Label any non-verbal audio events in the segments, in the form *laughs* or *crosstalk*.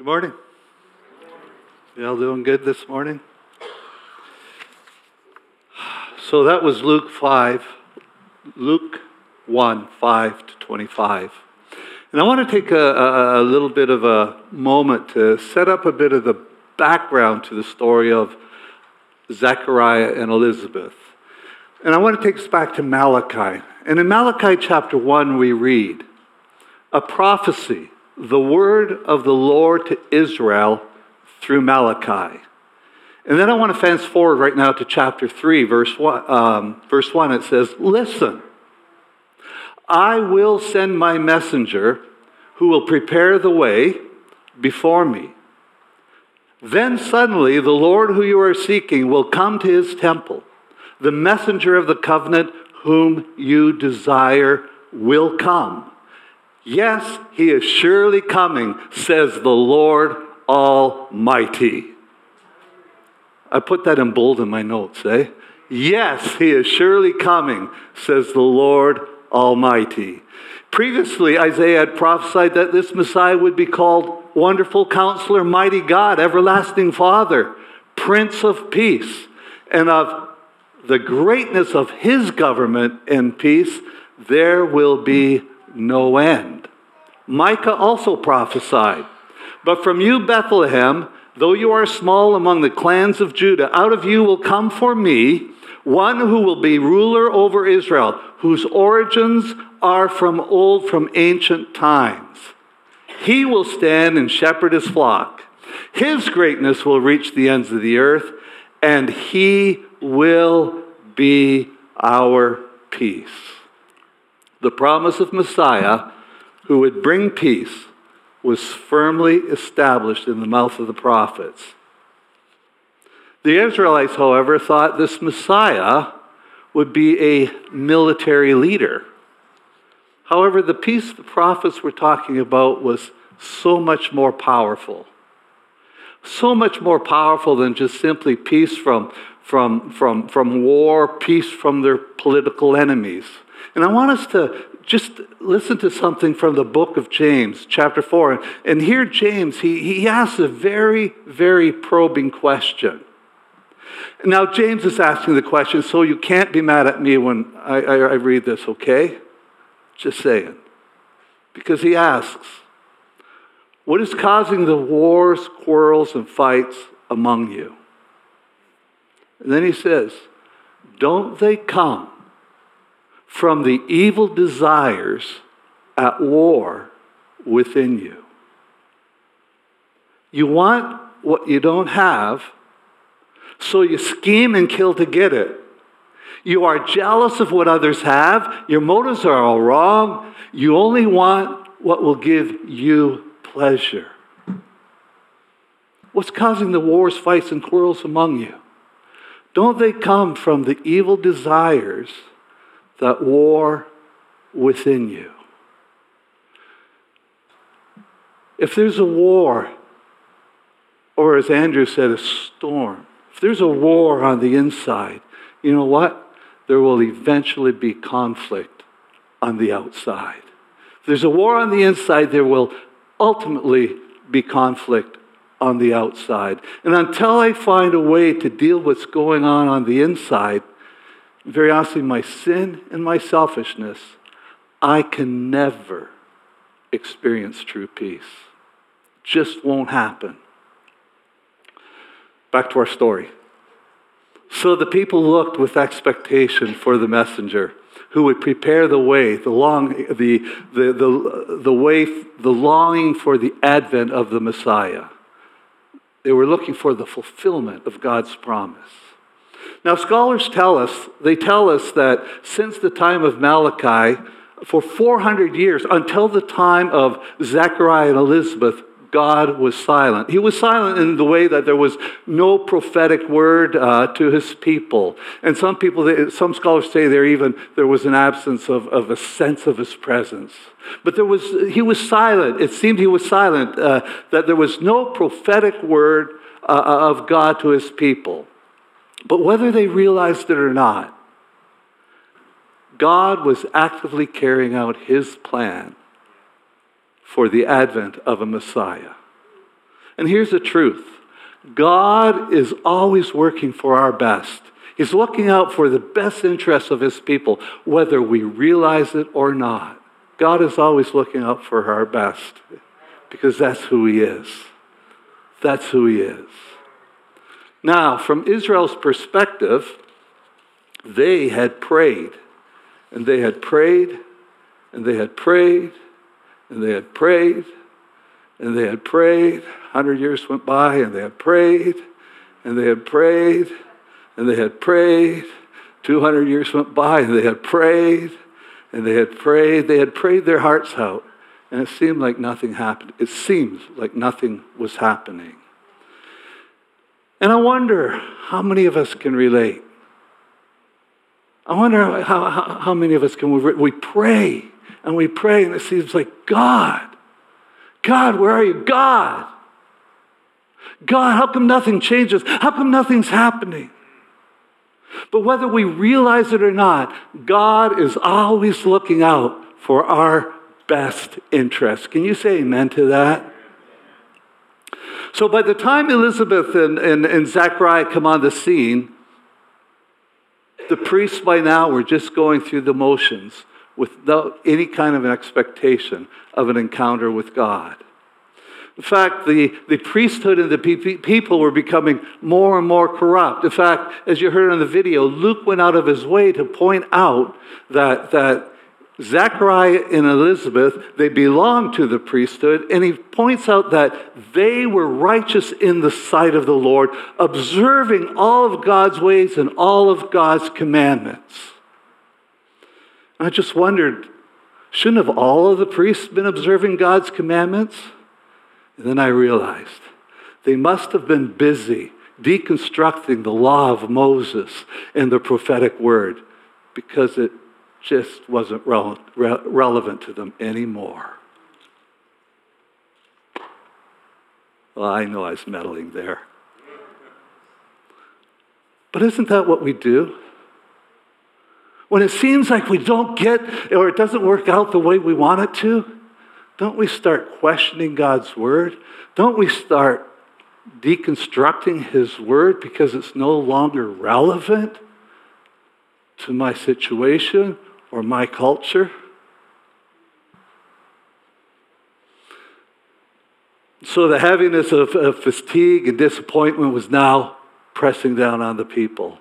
Good morning. You all doing good this morning? So that was Luke 5, Luke 1, 5 to 25. And I want to take a, a, a little bit of a moment to set up a bit of the background to the story of Zechariah and Elizabeth. And I want to take us back to Malachi. And in Malachi chapter 1, we read a prophecy, the word of the Lord to Israel through Malachi. And then I want to fast forward right now to chapter 3, verse 1. Um, verse 1 it says, Listen, I will send my messenger who will prepare the way before me. Then suddenly the Lord who you are seeking will come to his temple. The messenger of the covenant whom you desire will come. Yes, he is surely coming, says the Lord Almighty. I put that in bold in my notes, eh? Yes, he is surely coming, says the Lord Almighty. Previously, Isaiah had prophesied that this Messiah would be called Wonderful Counselor, Mighty God, Everlasting Father, Prince of Peace. And of the greatness of his government and peace, there will be no end. Micah also prophesied, But from you, Bethlehem, though you are small among the clans of Judah, out of you will come for me one who will be ruler over Israel, whose origins are from old, from ancient times. He will stand and shepherd his flock. His greatness will reach the ends of the earth, and he will be our peace. The promise of Messiah, who would bring peace, was firmly established in the mouth of the prophets. The Israelites, however, thought this Messiah would be a military leader. However, the peace the prophets were talking about was so much more powerful. So much more powerful than just simply peace from, from, from, from war, peace from their political enemies. And I want us to just listen to something from the book of James, chapter 4. And here, James, he, he asks a very, very probing question. Now, James is asking the question, so you can't be mad at me when I, I, I read this, okay? Just saying. Because he asks, What is causing the wars, quarrels, and fights among you? And then he says, Don't they come from the evil desires at war within you? You want what you don't have so you scheme and kill to get it. You are jealous of what others have. Your motives are all wrong. You only want what will give you pleasure. What's causing the wars, fights, and quarrels among you? Don't they come from the evil desires that war within you? If there's a war, or as Andrew said, a storm, if there's a war on the inside, you know what? There will eventually be conflict on the outside. If there's a war on the inside, there will ultimately be conflict on the outside. And until I find a way to deal with what's going on on the inside, very honestly, my sin and my selfishness, I can never experience true peace. Just won't happen. Back to our story. So the people looked with expectation for the messenger who would prepare the way, the, long, the, the, the, the way, the longing for the advent of the Messiah. They were looking for the fulfillment of God's promise. Now, scholars tell us, they tell us that since the time of Malachi, for 400 years, until the time of Zechariah and Elizabeth, God was silent. He was silent in the way that there was no prophetic word uh, to his people. And some people, some scholars say there even there was an absence of, of a sense of his presence. But there was, he was silent. It seemed he was silent, uh, that there was no prophetic word uh, of God to his people. But whether they realized it or not, God was actively carrying out his plan for the advent of a Messiah. And here's the truth God is always working for our best. He's looking out for the best interests of his people, whether we realize it or not. God is always looking out for our best because that's who he is. That's who he is. Now, from Israel's perspective, they had prayed, and they had prayed, and they had prayed, and they had prayed, and they had prayed. Hundred years went by, and they had prayed, and they had prayed, and they had prayed. 200 years went by, and they had prayed, and they had prayed. They had prayed their hearts out, and it seemed like nothing happened. It seems like nothing was happening. And I wonder how many of us can relate. I wonder how, how, how many of us can we, we pray and we pray and it seems like God, God, where are you? God, God, how come nothing changes? How come nothing's happening? But whether we realize it or not, God is always looking out for our best interest. Can you say amen to that? So by the time Elizabeth and, and, and Zechariah come on the scene, the priests by now were just going through the motions without any kind of an expectation of an encounter with God. In fact, the, the priesthood and the pe- people were becoming more and more corrupt. In fact, as you heard in the video, Luke went out of his way to point out that, that Zechariah and Elizabeth, they belonged to the priesthood, and he points out that they were righteous in the sight of the Lord, observing all of God's ways and all of God's commandments. I just wondered, shouldn't have all of the priests been observing God's commandments? And then I realized they must have been busy deconstructing the law of Moses and the prophetic word because it just wasn't re- re- relevant to them anymore. Well, I know I was meddling there. But isn't that what we do? When it seems like we don't get or it doesn't work out the way we want it to, don't we start questioning God's word? Don't we start deconstructing his word because it's no longer relevant to my situation or my culture. So the heaviness of, of, fatigue and disappointment was now pressing down on the people.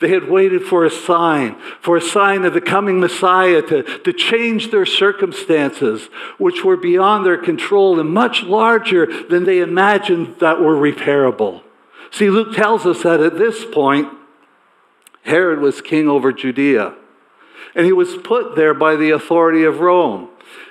They had waited for a sign, for a sign of the coming Messiah to, to change their circumstances, which were beyond their control and much larger than they imagined that were repairable. See, Luke tells us that at this point, Herod was king over Judea. And he was put there by the authority of Rome.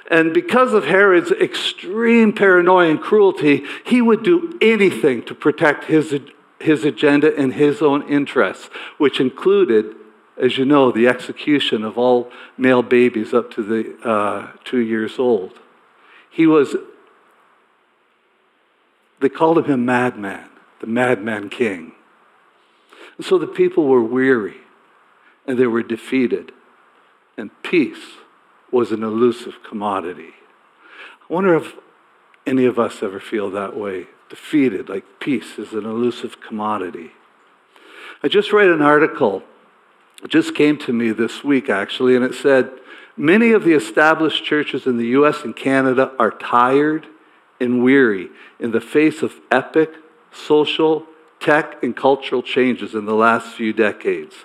And because of Herod's extreme paranoia and cruelty, he would do anything to protect his, his agenda and his own interests, which included, as you know, the execution of all male babies up to the uh, two years old. He was, they called him madman, the madman king. And so the people were weary and they were defeated and peace was an elusive commodity. I wonder if any of us ever feel that way, defeated, like peace is an elusive commodity. I just read an article, it just came to me this week actually, and it said many of the established churches in the US and Canada are tired and weary in the face of epic social, tech, and cultural changes in the last few decades.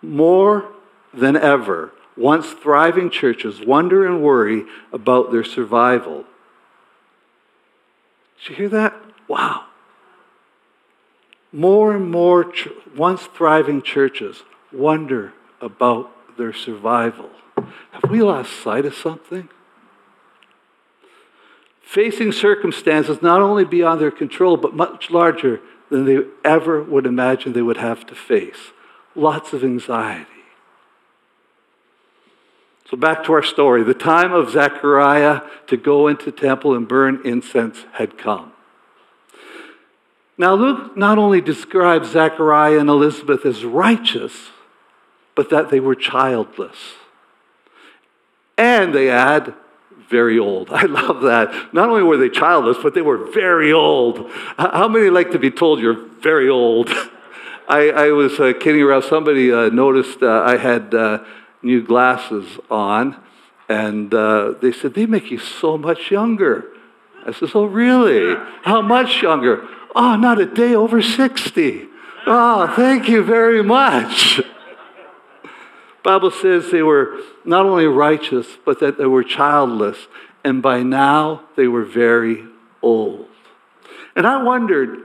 More than ever, once thriving churches wonder and worry about their survival. Did you hear that? Wow. More and more ch- once thriving churches wonder about their survival. Have we lost sight of something? Facing circumstances not only beyond their control, but much larger than they ever would imagine they would have to face. Lots of anxiety so back to our story. The time of Zechariah to go into temple and burn incense had come. Now, Luke not only describes Zechariah and Elizabeth as righteous, but that they were childless. And they add, very old. *laughs* I love that. Not only were they childless, but they were very old. How many like to be told you're very old? *laughs* I, I was uh, kidding around. Somebody uh, noticed uh, I had uh, new glasses on, and uh, they said, They make you so much younger. I said, Oh, really? How much younger? Oh, not a day over 60. Oh, thank you very much. Bible says they were not only righteous, but that they were childless, and by now they were very old. And I wondered,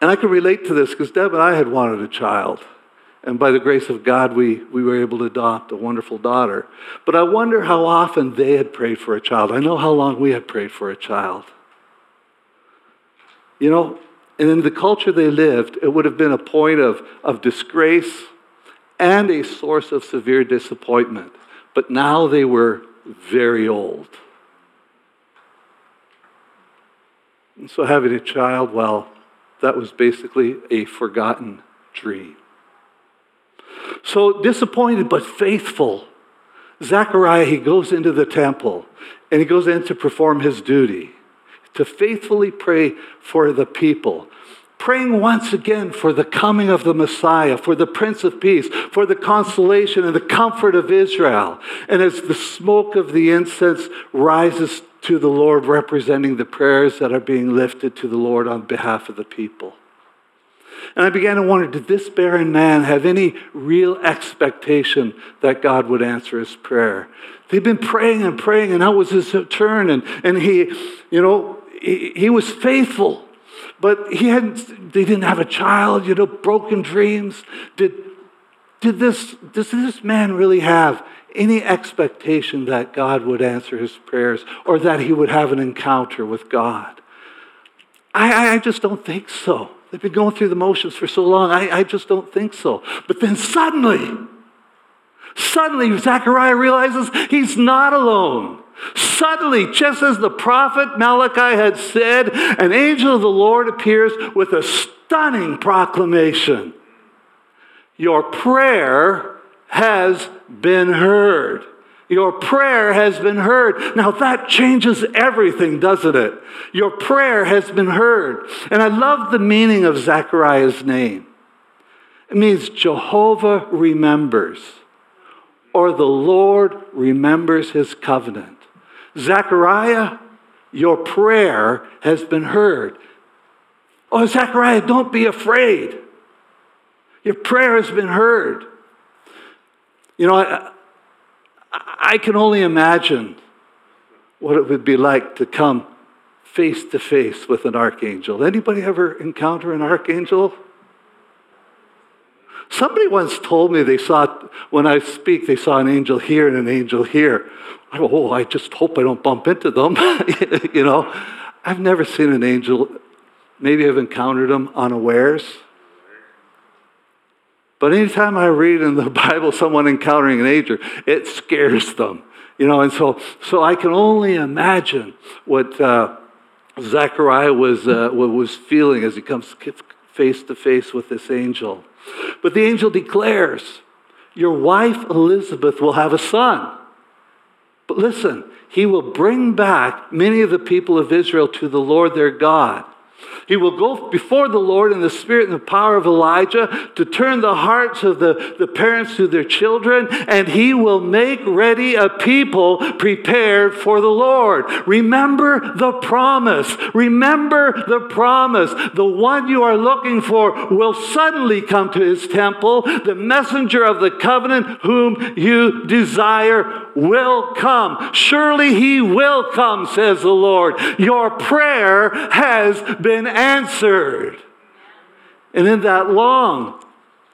and I can relate to this because Deb and I had wanted a child. And by the grace of God, we, we were able to adopt a wonderful daughter. But I wonder how often they had prayed for a child. I know how long we had prayed for a child. You know, and in the culture they lived, it would have been a point of, of disgrace and a source of severe disappointment. But now they were very old. And so having a child, well, that was basically a forgotten dream. So disappointed but faithful, Zechariah, he goes into the temple and he goes in to perform his duty, to faithfully pray for the people praying once again for the coming of the Messiah, for the Prince of Peace, for the consolation and the comfort of Israel. And as the smoke of the incense rises to the Lord, representing the prayers that are being lifted to the Lord on behalf of the people. And I began to wonder did this barren man have any real expectation that God would answer his prayer? They'd been praying and praying, and now was his turn, and, and he, you know, he, he was faithful. But he hadn't, they didn't have a child, you know, broken dreams. Did, did this, does this man really have any expectation that God would answer his prayers or that he would have an encounter with God? I, I just don't think so. They've been going through the motions for so long. I, I just don't think so. But then suddenly, suddenly, Zechariah realizes he's not alone. Suddenly, just as the prophet Malachi had said, an angel of the Lord appears with a stunning proclamation Your prayer has been heard. Your prayer has been heard. Now that changes everything, doesn't it? Your prayer has been heard. And I love the meaning of Zechariah's name. It means Jehovah remembers, or the Lord remembers his covenant. Zechariah, your prayer has been heard. Oh, Zechariah, don't be afraid. Your prayer has been heard. You know, I, I can only imagine what it would be like to come face to face with an archangel. Anybody ever encounter an archangel? Somebody once told me they saw, when I speak, they saw an angel here and an angel here. Oh, I just hope I don't bump into them. *laughs* you know, I've never seen an angel. Maybe I've encountered them unawares. But anytime I read in the *laughs* Bible someone encountering an angel, it scares them. You know, and so, so I can only imagine what uh, Zechariah was, uh, was feeling as he comes face to face with this angel. But the angel declares, Your wife Elizabeth will have a son. But listen, he will bring back many of the people of Israel to the Lord their God. He will go before the Lord in the spirit and the power of Elijah to turn the hearts of the, the parents to their children, and he will make ready a people prepared for the Lord. Remember the promise. Remember the promise. The one you are looking for will suddenly come to his temple. The messenger of the covenant whom you desire will come. Surely he will come, says the Lord. Your prayer has been answered. And in that long,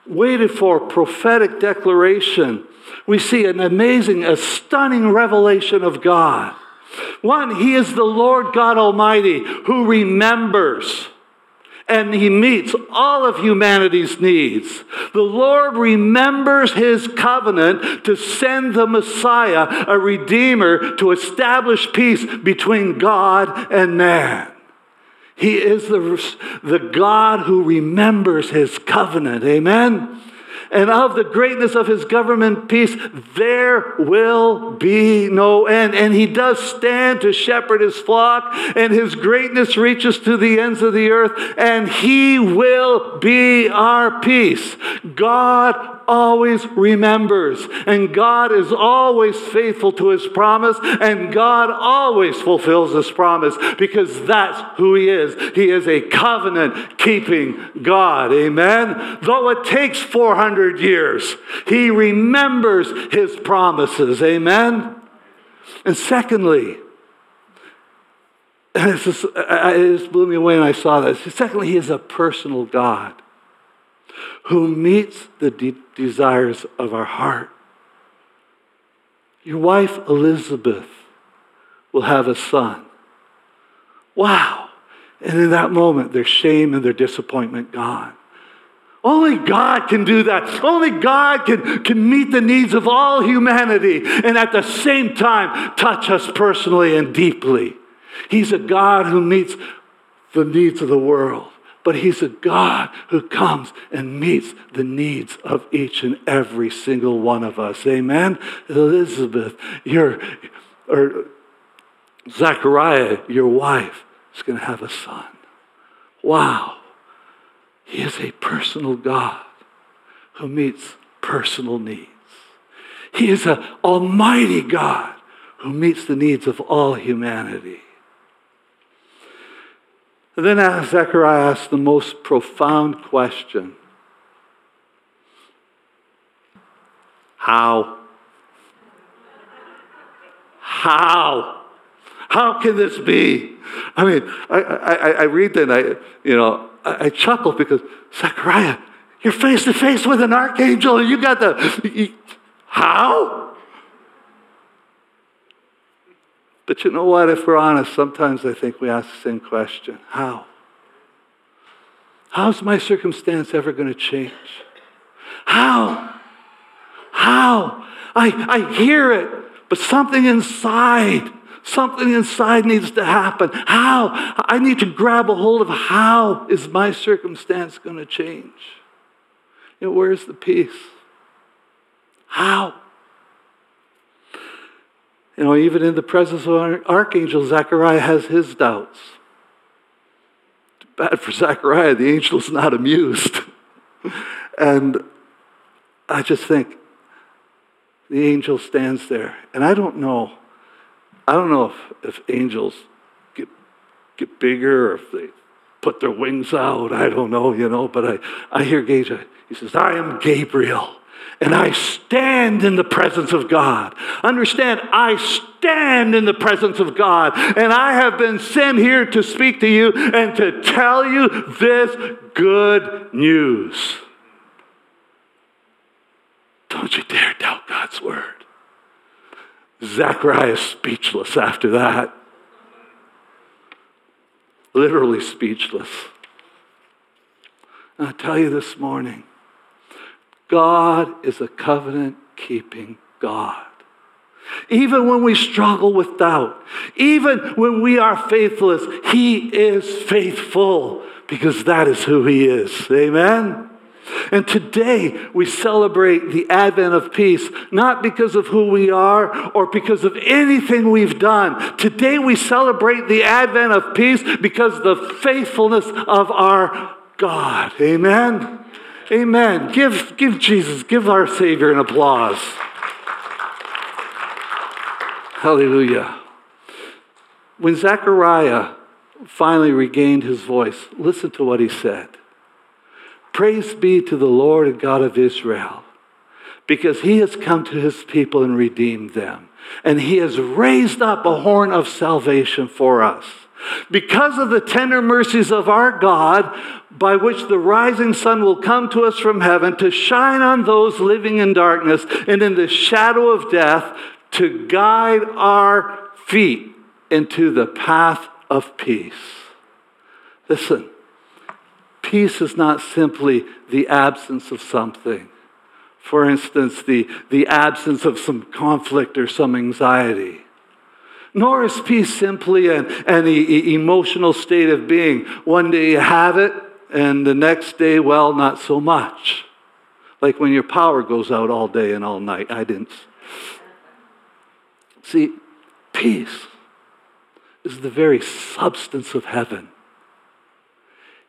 waited for prophetic declaration, we see an amazing, a stunning revelation of God. One, He is the Lord God Almighty who remembers and he meets all of humanity's needs. The Lord remembers his covenant to send the Messiah, a Redeemer, to establish peace between God and man. He is the, the God who remembers his covenant. Amen? And of the greatness of his government peace, there will be no end. And he does stand to shepherd his flock, and his greatness reaches to the ends of the earth, and he will be our peace. God always remembers, and God is always faithful to his promise, and God always fulfills his promise because that's who he is. He is a covenant keeping God. Amen. Though it takes 400 years, he remembers his promises. Amen. And secondly, and it just, it just blew me away when I saw this. Secondly, he is a personal God who meets the de- desires of our heart. Your wife, Elizabeth, will have a son. Wow. And in that moment, their shame and their disappointment gone. Only God can do that. Only God can, can meet the needs of all humanity and at the same time touch us personally and deeply. He's a God who meets the needs of the world but He's a God who comes and meets the needs of each and every single one of us. Amen? Elizabeth, your, or Zachariah, your wife, is going to have a son. Wow. He is a personal God who meets personal needs. He is an almighty God who meets the needs of all humanity. And then Zechariah asks the most profound question How? How? How can this be? I mean, I, I, I read that and I, you know, I, I chuckle because Zechariah, you're face to face with an archangel and you got the, you, how? But you know what? If we're honest, sometimes I think we ask the same question How? How's my circumstance ever going to change? How? How? I, I hear it, but something inside, something inside needs to happen. How? I need to grab a hold of how is my circumstance going to change? You know, where's the peace? How? You know, even in the presence of an archangel, Zechariah has his doubts. Bad for Zechariah, the angel's not amused. *laughs* and I just think the angel stands there. And I don't know, I don't know if, if angels get, get bigger or if they put their wings out. I don't know, you know, but I, I hear Gabriel. He says, I am Gabriel and I stand in the presence of God. Understand, I stand in the presence of God, and I have been sent here to speak to you and to tell you this good news. Don't you dare doubt God's word. Zechariah is speechless after that. Literally speechless. And I tell you this morning, God is a covenant keeping God. Even when we struggle with doubt, even when we are faithless, He is faithful because that is who He is. Amen? And today we celebrate the advent of peace, not because of who we are or because of anything we've done. Today we celebrate the advent of peace because the faithfulness of our God. Amen? Amen. Give, give Jesus, give our Savior an applause. Hallelujah. When Zechariah finally regained his voice, listen to what he said Praise be to the Lord and God of Israel, because he has come to his people and redeemed them, and he has raised up a horn of salvation for us. Because of the tender mercies of our God, by which the rising sun will come to us from heaven to shine on those living in darkness and in the shadow of death, to guide our feet into the path of peace. Listen, peace is not simply the absence of something. For instance, the, the absence of some conflict or some anxiety. Nor is peace simply an, an e- emotional state of being. One day you have it, and the next day, well, not so much. Like when your power goes out all day and all night. I didn't. See, peace is the very substance of heaven.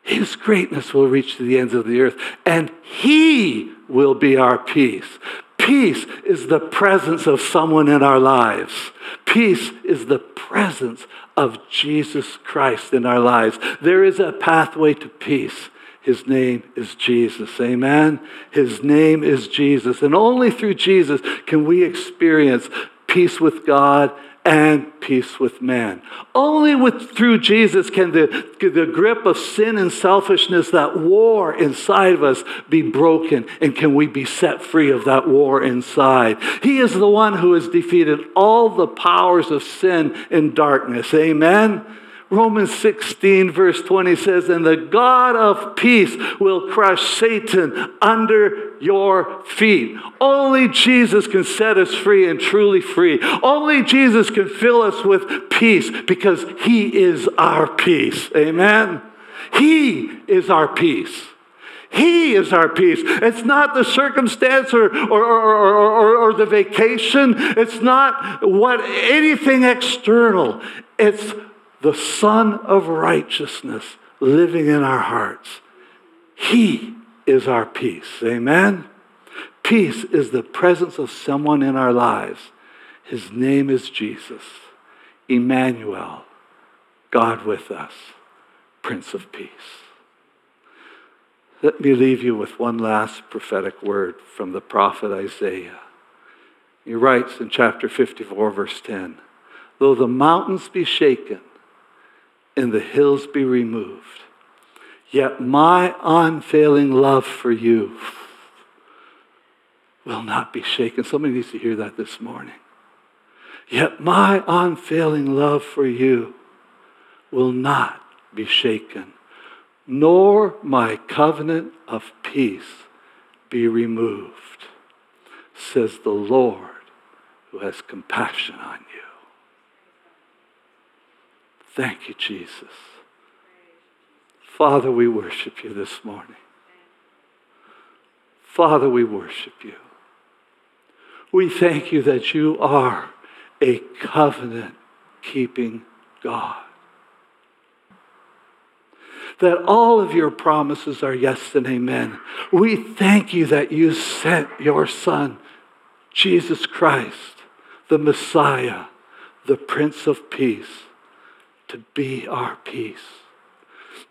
His greatness will reach to the ends of the earth, and He will be our peace. Peace is the presence of someone in our lives. Peace is the presence of Jesus Christ in our lives. There is a pathway to peace. His name is Jesus. Amen. His name is Jesus. And only through Jesus can we experience peace with God and peace with man. Only with, through Jesus can the, the grip of sin and selfishness, that war inside of us, be broken, and can we be set free of that war inside. He is the one who has defeated all the powers of sin and darkness. Amen. Romans 16, verse 20 says, And the God of peace will crush Satan under your feet. Only Jesus can set us free and truly free. Only Jesus can fill us with peace because he is our peace. Amen. He is our peace. He is our peace. It's not the circumstance or, or, or, or, the vacation. It's not what anything external. It's the Son of righteousness living in our hearts. He is our peace. Amen? Peace is the presence of someone in our lives. His name is Jesus, Emmanuel, God with us, Prince of Peace. Let me leave you with one last prophetic word from the prophet Isaiah. He writes in chapter 54, verse 10 Though the mountains be shaken and the hills be removed. Yet my unfailing love for you will not be shaken. Somebody needs to hear that this morning. Yet my unfailing love for you will not be shaken, nor my covenant of peace be removed, says the Lord who has compassion on you. Thank you, Jesus. Father, we worship you this morning. Father, we worship you. We thank you that you are a covenant keeping God. That all of your promises are yes and amen. We thank you that you sent your Son, Jesus Christ, the Messiah, the Prince of Peace to be our peace,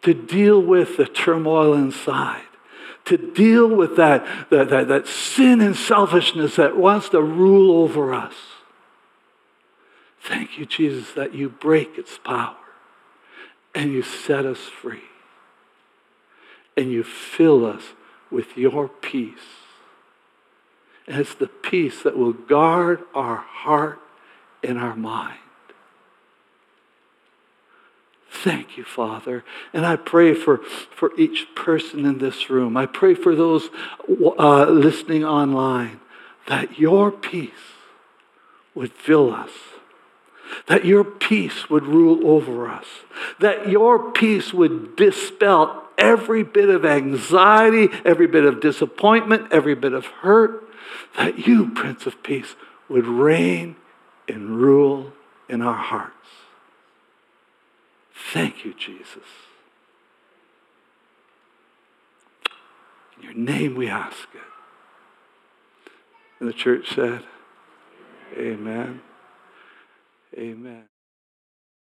to deal with the turmoil inside, to deal with that, that, that, that sin and selfishness that wants to rule over us. Thank you, Jesus, that you break its power and you set us free and you fill us with your peace. And it's the peace that will guard our heart and our mind. Thank you, Father. And I pray for, for each person in this room. I pray for those uh, listening online that your peace would fill us, that your peace would rule over us, that your peace would dispel every bit of anxiety, every bit of disappointment, every bit of hurt, that you, Prince of Peace, would reign and rule in our hearts. Thank you, Jesus. In your name we ask it. And the church said, Amen. Amen.